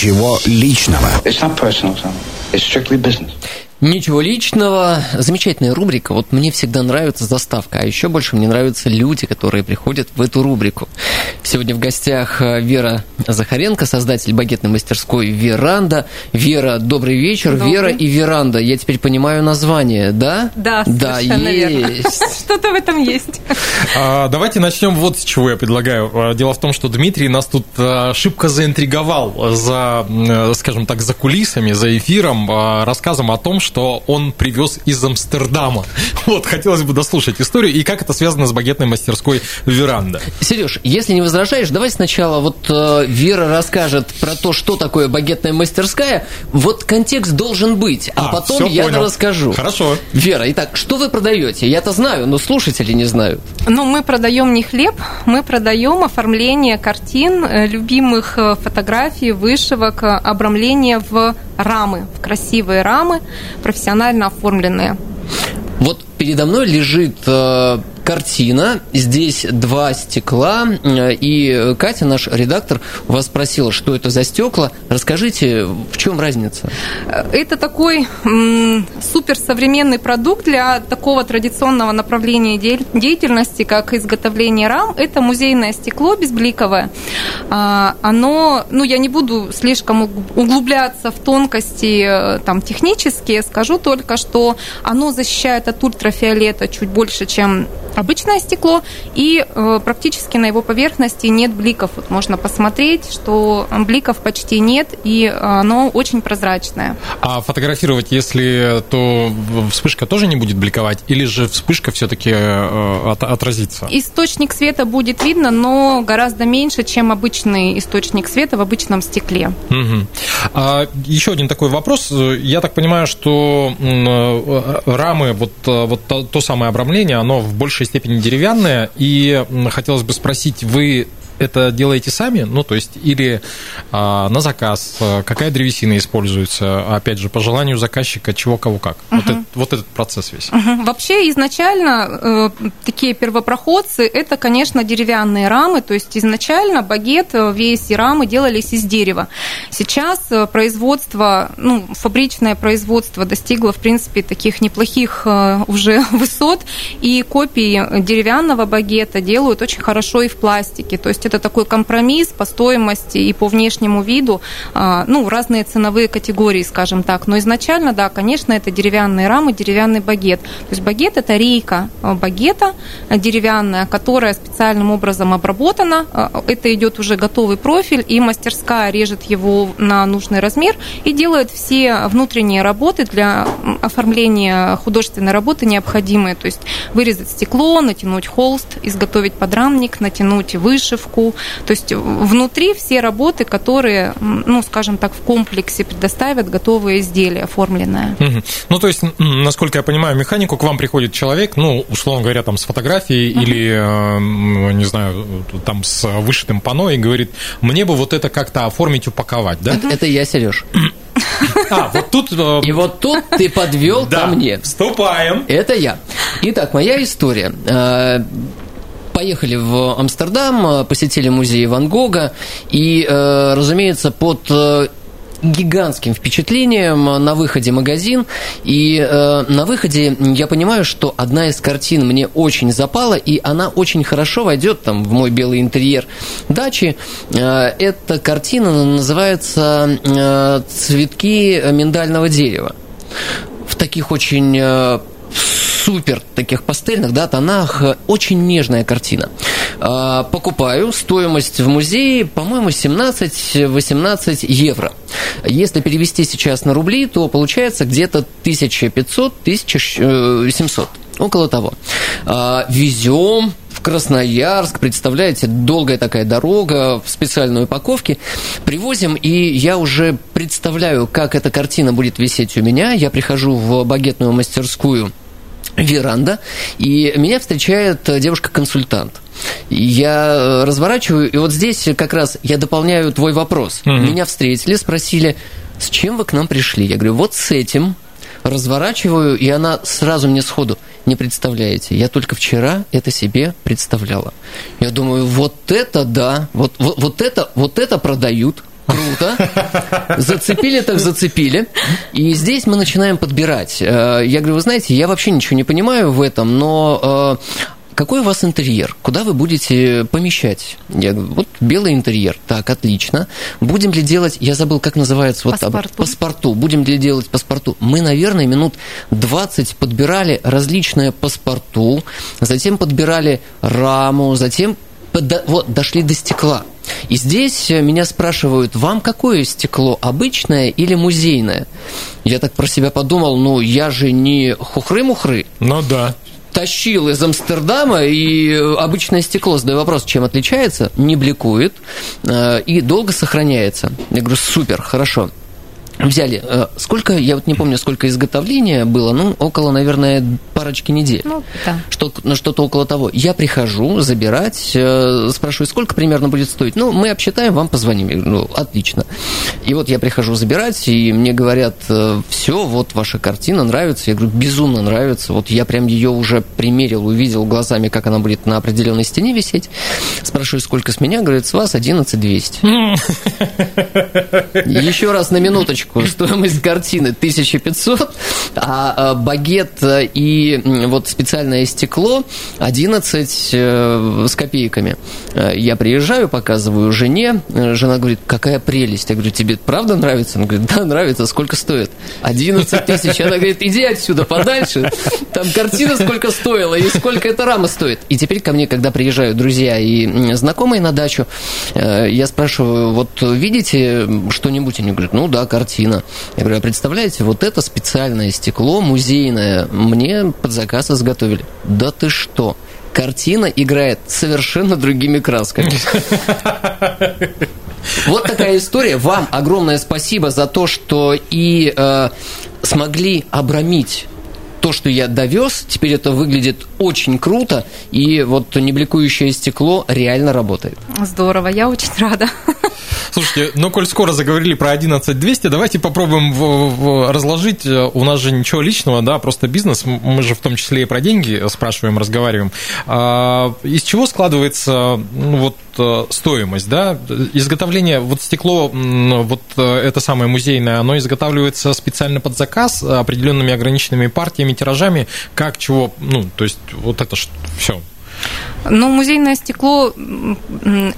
Ничего личного. It's not personal, Tom. It's strictly business. Ничего личного. Замечательная рубрика. Вот мне всегда нравится заставка, а еще больше мне нравятся люди, которые приходят в эту рубрику. Сегодня в гостях э, Вера Захаренко, создатель багетной мастерской «Веранда». Вера, добрый вечер. Добрый. Вера и «Веранда». Я теперь понимаю название, да? Да, Да, совершенно есть. Что-то в этом есть. А, Давайте начнем вот с чего я предлагаю. А, Дело в том, что Дмитрий нас тут а, шибко заинтриговал за, м, скажем так, за кулисами, за эфиром, рассказом о том, что он привез из Амстердама. Вот, хотелось бы дослушать историю и как это связано с багетной мастерской «Веранда». Сереж, если не возражаешь, давай сначала вот э, Вера расскажет про то, что такое багетная мастерская. Вот контекст должен быть, а, А, потом я понял. расскажу. Хорошо. Вера, итак, что вы продаете? Я-то знаю, но слушатели не знают. Ну, мы продаем не хлеб, мы продаем оформление картин, э, любимых э, фотографий, вышивок, э, обрамление в рамы, в красивые рамы, профессионально оформленные. Вот передо мной лежит э, картина, здесь два стекла, э, и Катя, наш редактор, вас спросила, что это за стекла. Расскажите, в чем разница? Э, Это такой м, суперсовременный продукт для такого традиционного направления де- деятельности, как изготовление рам. Это музейное стекло безбликовое. А, Оно, ну, я не буду слишком уг- углубляться в тонкости э, там, технические, скажу только, что оно защищает от ультрафиолета чуть больше, чем обычное стекло, и э, практически на его поверхности нет бликов. Вот можно посмотреть, что бликов почти нет, и оно очень прозрачное. А фотографировать, если, то вспышка тоже не будет бликовать, или же вспышка все-таки отразится? Источник света будет видно, но гораздо меньше, чем обычный источник света в обычном стекле. Мгм. А, еще один такой вопрос. Я так понимаю, что э, рамы, вот, э, вот то, то самое обрамление, оно в большей степени деревянное. И хотелось бы спросить, вы это делаете сами? Ну, то есть, или а, на заказ? А, Какая древесина используется? Опять же, по желанию заказчика, чего, кого, как? Вот, этот, вот этот процесс весь. Мгм. Вообще изначально э, такие первопроходцы это, конечно, деревянные рамы, то есть изначально багет, э, весь и рамы делались из дерева. Сейчас э, производство, ну, фабричное производство достигло, в принципе, таких неплохих э, уже высот, и копии деревянного багета делают очень хорошо и в пластике, то есть это такой компромисс по стоимости и по внешнему виду, а, ну, разные ценовые категории, скажем так. Но изначально, да, конечно, это деревянные рамы, деревянный багет. То есть багет – это рейка э, багета деревянная, которая специальным образом обработана. Э, Это идет уже готовый профиль, и мастерская режет его на нужный размер и делает все внутренние работы для оформления художественной работы необходимые. То есть вырезать стекло, натянуть холст, изготовить подрамник, натянуть вышивку. То есть внутри все работы, которые, ну, скажем так, в комплексе предоставят готовые изделия, оформленное. Мгм. Ну, то есть, насколько я понимаю, механику к вам приходит человек, ну, условно говоря, там с фотографией или, э, не знаю, там с вышитым панно и говорит, мне бы вот это как-то оформить, упаковать, да? Это, это я, Сереж. А, вот тут... э, И вот тут ты подвел ко мне. вступаем. Это я. Итак, моя история. Поехали в Амстердам, э, посетили музей Ван Гога, и, э, разумеется, под э, гигантским впечатлением на выходе магазин. И э, на выходе я понимаю, что одна из картин мне очень запала, и она очень хорошо войдет там в мой белый интерьер дачи. Э, эта картина называется э, «Цветки миндального дерева». В таких очень э, супер таких пастельных да, тонах. э, Очень нежная картина. А, Покупаю. Стоимость в музее, по-моему, 17-18 евро. Если перевести сейчас на рубли, то получается где-то 1500-1700. Около того. А, Везем в Красноярск, представляете, долгая такая дорога в специальной упаковке. Привозим, и я уже представляю, как эта картина будет висеть у меня. Я прихожу в багетную мастерскую веранда, и меня встречает девушка-консультант. Я разворачиваю, и вот здесь как раз я дополняю твой вопрос. Мгм. Меня встретили, спросили, с чем вы к нам пришли? Я говорю, вот с этим. Разворачиваю, и она сразу мне сходу, не представляете, я только вчера это себе представляла. Я думаю, вот это да, вот, вот, вот это, вот это продают. Круто. Зацепили так зацепили. И здесь мы начинаем подбирать. Э, я говорю, вы знаете, я вообще ничего не понимаю в этом, но э, какой у вас интерьер? Куда вы будете помещать? Я говорю, вот белый интерьер. Так, отлично. Будем ли делать, я забыл, как называется, вот паспорту. паспорту. Будем ли делать паспорту? Мы, наверное, минут 20 подбирали различные паспорту, затем подбирали раму, затем под, вот, дошли до стекла. И здесь меня спрашивают, вам какое стекло, обычное или музейное? Я так про себя подумал, ну, я же не хухры-мухры. Ну да тащил из Амстердама, и обычное стекло, задаю вопрос, чем отличается, не бликует э, и долго сохраняется. Я говорю, супер, хорошо взяли. Э, сколько, я вот не помню, сколько изготовления было, ну, около, наверное, парочки недель. Ну, да. Что, ну, что-то около того. Я прихожу забирать, э, спрашиваю, сколько примерно будет стоить. Ну, мы обсчитаем, вам позвоним. Я говорю, ну, отлично. И вот я прихожу забирать, и мне говорят, э, все, вот ваша картина нравится. Я говорю, безумно нравится. Вот я прям ее уже примерил, увидел глазами, как она будет на определенной стене висеть. Спрашиваю, сколько с меня? Говорит, с вас 11 200. Еще раз на минуточку минуточку, стоимость картины 1500, а, а багет и вот специальное стекло 11 э, с копейками. Э, я приезжаю, показываю жене, э, жена говорит, какая прелесть. Я говорю, тебе правда нравится? Она говорит, да, нравится, сколько стоит? 11 тысяч. Она говорит, иди отсюда подальше, там картина сколько стоила и сколько эта рама стоит. И теперь ко мне, когда приезжают друзья и знакомые на дачу, я спрашиваю, вот видите что-нибудь? Они говорят, ну да, картина картина. Я говорю, а представляете, вот это специальное стекло музейное мне под заказ изготовили. Да ты что? Картина играет совершенно другими красками. Вот такая история. Вам огромное спасибо за то, что и э, смогли обрамить то, что я довез, теперь это выглядит очень круто, и вот небликующее стекло реально работает. Здорово, я очень рада. Слушайте, ну, коль скоро заговорили про 11200, давайте попробуем в, в, разложить. У нас же ничего личного, да, просто бизнес. Мы же в том числе и про деньги спрашиваем, разговариваем. А, из чего складывается ну, вот э, стоимость, да? Изготовление, вот стекло, вот э, это самое музейное, оно изготавливается специально под заказ определенными ограниченными партиями, тиражами, как чего, ну, то есть вот это все. Ну, музейное стекло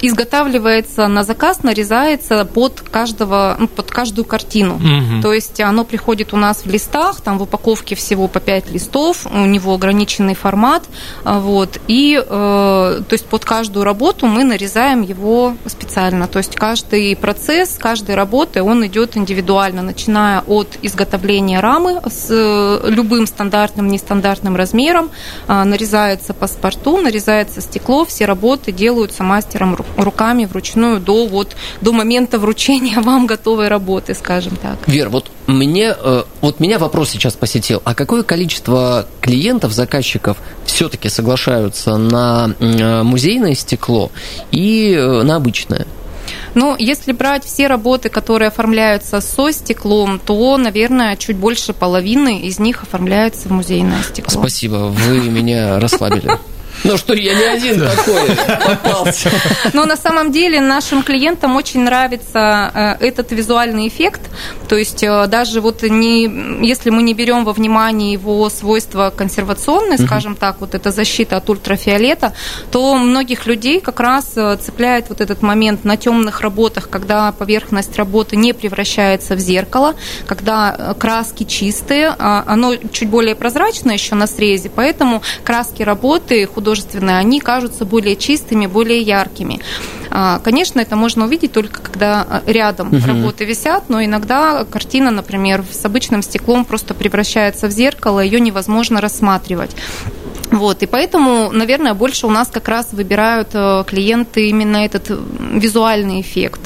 изготавливается на заказ, нарезается под, каждого, ну, под каждую картину. Угу. То есть оно приходит у нас в листах, там в упаковке всего по 5 листов, у него ограниченный формат. А, вот, и э, то есть под каждую работу мы нарезаем его специально. То есть каждый процесс, каждой работы, он идет индивидуально, начиная от изготовления рамы с э, любым стандартным, нестандартным размером, э, нарезается паспорту, нарезается стекло, все работы делаются мастером руками вручную до, вот, до момента вручения вам готовой работы, скажем так. Вер, вот мне, э, вот меня вопрос сейчас посетил. А какое количество клиентов, заказчиков все-таки соглашаются на э, музейное стекло и э, на обычное? Ну, если брать все работы, которые оформляются со стеклом, то, наверное, чуть больше половины из них оформляются в музейное стекло. Спасибо, вы меня расслабили. Ну что, я не один такой попался. Но на самом деле нашим клиентам очень нравится э, этот визуальный эффект. То есть э, даже вот не, если мы не берем во внимание его свойства консервационные, скажем так, вот эта защита от ультрафиолета, то многих людей как раз э, цепляет вот этот момент на темных работах, когда поверхность работы не превращается в зеркало, когда краски чистые, а оно чуть более прозрачное еще на срезе, поэтому краски работы художественные художественные, они кажутся более чистыми, более яркими. А, конечно, это можно увидеть только когда а, рядом угу. работы висят, но иногда картина, например, с обычным стеклом просто превращается в зеркало, ее невозможно рассматривать. Вот, и поэтому, наверное, больше у нас как раз выбирают э, клиенты именно этот визуальный эффект,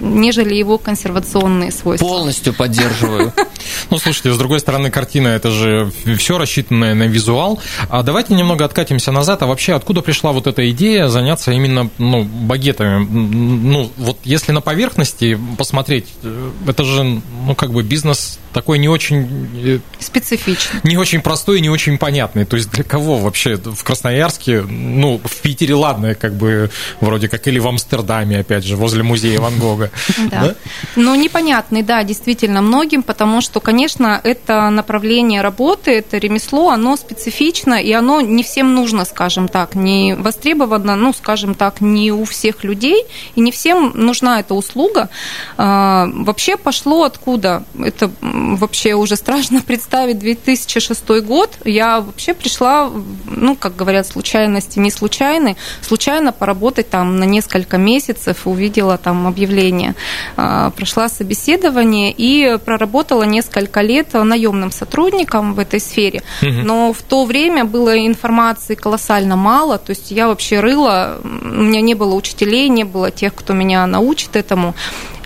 нежели его консервационные свойства. Полностью поддерживаю. Ну, слушайте, с другой стороны, картина это же все рассчитанное на визуал. А давайте немного откатимся назад. А вообще, откуда пришла вот эта идея заняться именно ну, багетами? Ну, вот если на поверхности посмотреть, э, это же, ну, как бы бизнес такой не очень... Э, Специфичный. Не очень простой и не очень понятный. То есть для кого вообще в Красноярске, ну, в Питере, ладно, как бы вроде как, или в Амстердаме, опять же, возле музея Ван Гога. Да. Ну, непонятный, да, действительно, многим, потому что, конечно, это направление работы, это ремесло, оно специфично, и оно не всем нужно, скажем так, не востребовано, ну, скажем так, не у всех людей, и не всем нужна эта услуга. А, вообще пошло откуда? Это вообще уже страшно представить 2006 год. Я вообще пришла, ну, как говорят, случайности не случайны, случайно поработать там на несколько месяцев, увидела там объявление, а, прошла собеседование и проработала несколько лет наемным сотрудником в этой сфере. Но в то время было информации колоссально мало, то есть я вообще рыла, у меня не было учителей, не было тех, кто меня научит этому.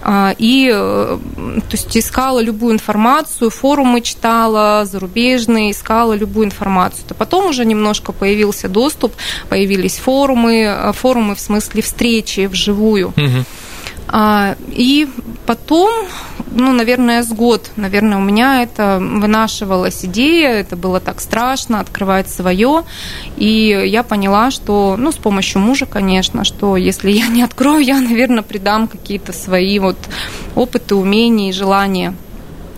А, и э, то есть искала любую информацию, форумы читала, зарубежные, искала любую информацию. То потом уже немножко появился доступ, появились форумы, э, форумы в смысле встречи вживую. Угу. И потом, ну, наверное, с год, наверное, у меня это вынашивалась идея, это было так страшно, открывать свое. И я поняла, что, ну, с помощью мужа, конечно, что если я не открою, я, наверное, придам какие-то свои вот опыты, умения и желания.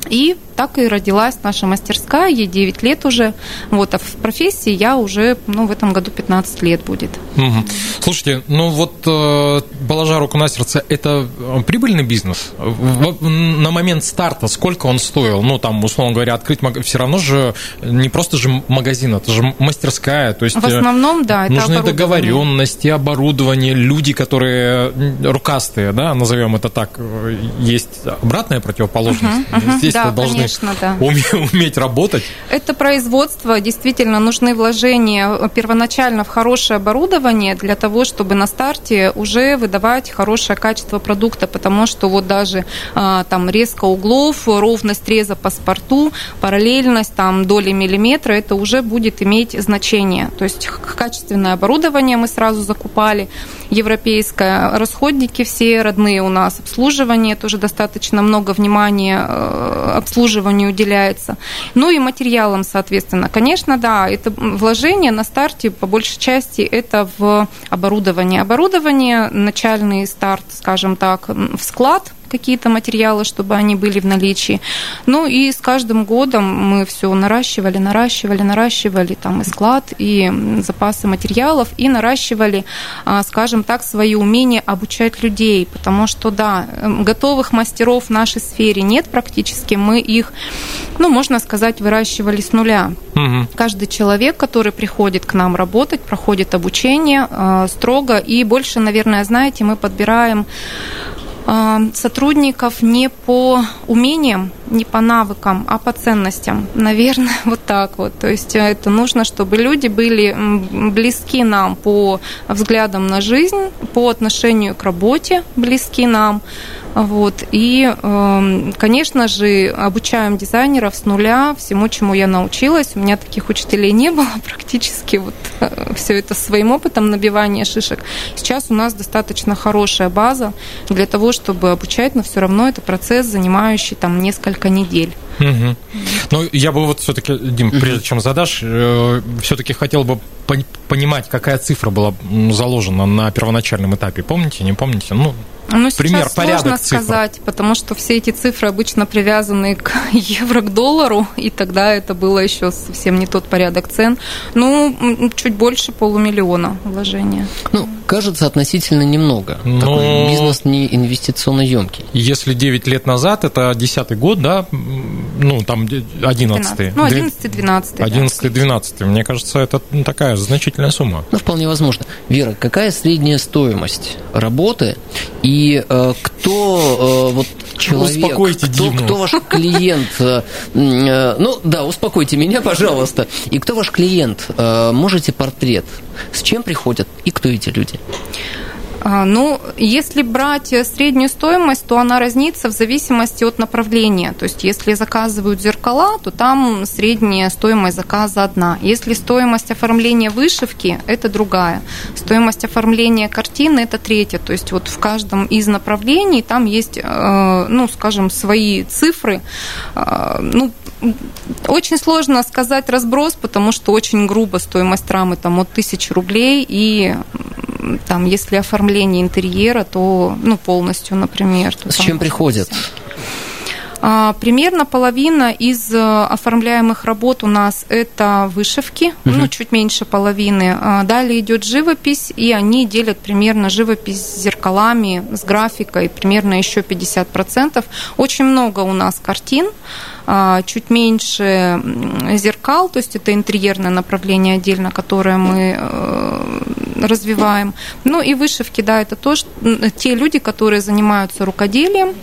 И так и родилась наша мастерская, ей 9 лет уже. Вот, а в профессии я уже, ну, в этом году 15 лет будет. Угу. Слушайте, ну вот, э, положа руку на сердце, это э, прибыльный бизнес? На момент старта сколько он стоил? Ну, там, условно говоря, открыть магазин, все равно же не просто же магазин, это же мастерская, то есть... В э, основном, да, это Нужны договоренности, оборудование, люди, которые рукастые, да, назовем это так, есть обратная противоположность. Угу, угу, Здесь да, должны Конечно, да. уметь работать. Это производство, действительно, нужны вложения первоначально в хорошее оборудование для того, чтобы на старте уже выдавать хорошее качество продукта, потому что вот даже а, там резко углов, ровность реза по спорту, параллельность там доли миллиметра, это уже будет иметь значение. То есть качественное оборудование мы сразу закупали, европейское, расходники все родные у нас, обслуживание тоже достаточно много внимания э, обслуживания обслуживанию уделяется. Ну и материалам, соответственно. Конечно, да, это вложение на старте, по большей части, это в оборудование. Оборудование, начальный старт, скажем так, в склад – какие-то материалы, чтобы они были в наличии. Ну и с каждым годом мы все наращивали, наращивали, наращивали там и склад, и запасы материалов, и наращивали, а, скажем так, свои умения обучать людей, потому что, да, эм, готовых мастеров в нашей сфере нет практически, мы их, ну, можно сказать, выращивали с нуля. Угу. Каждый человек, который приходит к нам работать, проходит обучение э, строго, и больше, наверное, знаете, мы подбираем сотрудников не по умениям, не по навыкам, а по ценностям. Наверное, вот так вот. То есть э, это нужно, чтобы люди были близки нам по взглядам на жизнь, по отношению к работе близки нам, вот. И, эм, конечно же, обучаем дизайнеров с нуля всему, чему я научилась. У меня таких учителей не было практически. Вот э, все это своим опытом набивания шишек. Сейчас у нас достаточно хорошая база для того, чтобы обучать, но все равно это процесс, занимающий там несколько недель. Угу. Ну, я бы вот все-таки, Дим, прежде чем задашь, э, все-таки хотел бы понимать, какая цифра была заложена на первоначальном этапе. Помните, не помните? Ну, ну, Пример, сейчас порядок сложно цифр. сказать, потому что все эти цифры обычно привязаны к евро, к доллару, и тогда это было еще совсем не тот порядок цен. Ну, чуть больше полумиллиона вложения. Ну, кажется, относительно немного. Но... Такой ну, бизнес не инвестиционно емкий. Если 9 лет назад, это 10 год, да, ну, там 11 -й. Ну, 11 12 11 12 Мне кажется, это такая значительная сумма. Ну, вполне возможно. Вера, какая средняя стоимость работы и э, кто э, вот человек, Успокойте кто, Диму. кто ваш клиент? Э, э, ну, да, успокойте меня, пожалуйста. И кто ваш клиент? Э, можете портрет? С чем приходят и кто эти люди? А, ну, если брать среднюю стоимость, то она разнится в зависимости от направления. То есть, если заказывают зеркала, то там средняя стоимость заказа одна. Если стоимость оформления вышивки, это другая. Стоимость оформления картины – это третья. То есть, вот в каждом из направлений там есть, э, ну, скажем, свои цифры. Э, ну, очень сложно сказать разброс, потому что очень грубо стоимость рамы там от тысячи рублей и там, если оформление интерьера, то ну, полностью, например. С чем приходят? А, примерно половина из э, оформляемых работ у нас это вышивки, угу. ну, чуть меньше половины. А, далее идет живопись, и они делят примерно живопись с зеркалами, с графикой, примерно еще 50%. Очень много у нас картин, а, чуть меньше зеркал, то есть это интерьерное направление отдельно, которое мы э, развиваем. Ну и вышивки, да, это тоже те люди, которые занимаются рукоделием,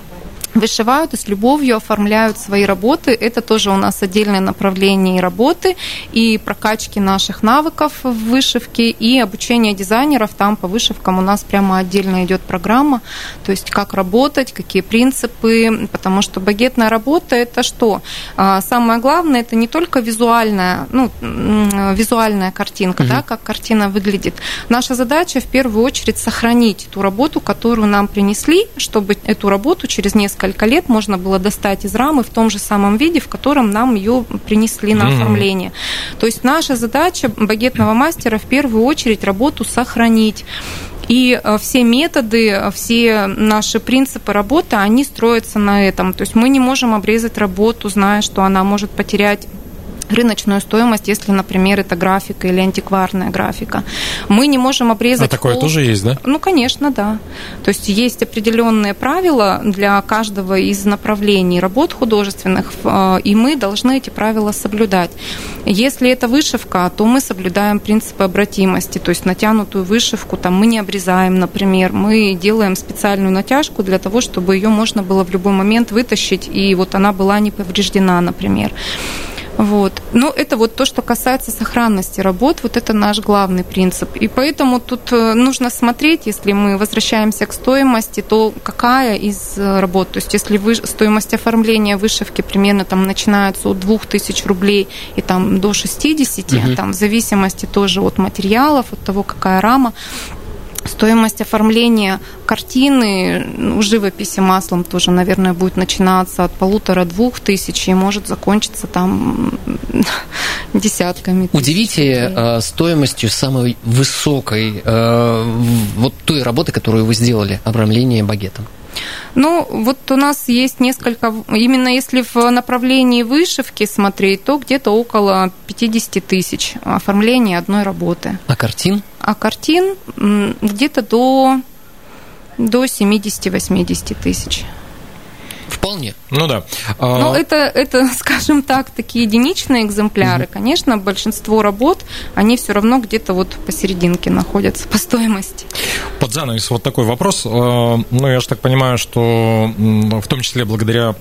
вышивают и с любовью оформляют свои работы. Это тоже у нас отдельное направление работы и прокачки наших навыков в вышивке и обучение дизайнеров. Там по вышивкам у нас прямо отдельно идет программа, то есть как работать, какие принципы, потому что багетная работа это что? А, самое главное это не только визуальная, ну, визуальная картинка, угу. да, как картина выглядит. Наша задача в первую очередь сохранить ту работу, которую нам принесли, чтобы эту работу через несколько несколько лет можно было достать из рамы в том же самом виде, в котором нам ее принесли на оформление. То есть наша задача багетного мастера в первую очередь работу сохранить. И э, все методы, все наши принципы работы, они строятся на этом. То есть мы не можем обрезать работу, зная, что она может потерять рыночную стоимость, если, например, это графика или антикварная графика. Мы не можем обрезать... А такое пол... тоже есть, да? Ну, конечно, да. То есть есть определенные правила для каждого из направлений работ художественных, э, и мы должны эти правила соблюдать. Если это вышивка, то мы соблюдаем принципы обратимости, то есть натянутую вышивку там мы не обрезаем, например, мы делаем специальную натяжку для того, чтобы ее можно было в любой момент вытащить, и вот она была не повреждена, например. Вот. Но это вот то, что касается сохранности работ, вот это наш главный принцип. И поэтому тут э, нужно смотреть, если мы возвращаемся к стоимости, то какая из э, работ, то есть если вы, стоимость оформления вышивки примерно там начинается от 2000 рублей и там до 60, угу. там в зависимости тоже от материалов, от того, какая рама, Стоимость оформления картины, ну, живописи маслом тоже, наверное, будет начинаться от полутора-двух тысяч и может закончиться там десятками. Тысяч. Удивите э, стоимостью самой высокой э, вот той работы, которую вы сделали, обрамление багетом. Ну, вот у нас есть несколько, именно если в направлении вышивки смотреть, то где-то около 50 тысяч оформления одной работы. А картин? А картин где-то до, до 70-80 тысяч. Вполне. Ну да. А... Ну, это, это, скажем так, такие единичные экземпляры. Угу. Конечно, большинство работ, они все равно где-то вот посерединке находятся по стоимости. Под занавес вот такой вопрос. А, ну, я же так понимаю, что в том числе благодаря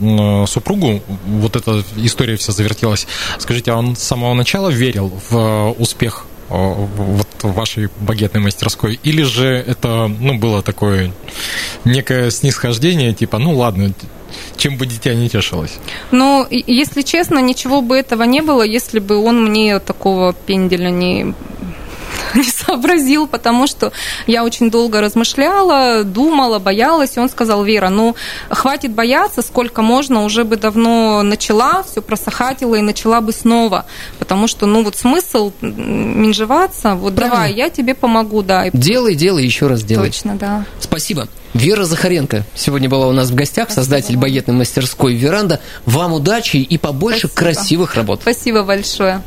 супругу вот эта история вся завертелась. Скажите, а он с самого начала верил в успех вот вашей багетной мастерской? Или же это ну, было такое некое снисхождение, типа, ну ладно, чем бы дитя не тешилось? Ну, если честно, ничего бы этого не было, если бы он мне такого пенделя не сообразил, потому что я очень долго размышляла, думала, боялась, и он сказал, Вера, ну, хватит бояться, сколько можно, уже бы давно начала, все просохатила и начала бы снова, потому что, ну, вот смысл менжеваться, вот Правильно. давай, я тебе помогу, да. Делай, делай, еще раз делай. Точно, да. Спасибо. Вера Захаренко сегодня была у нас в гостях, Спасибо создатель багетной мастерской «Веранда». Вам удачи и побольше Спасибо. красивых работ. Спасибо большое.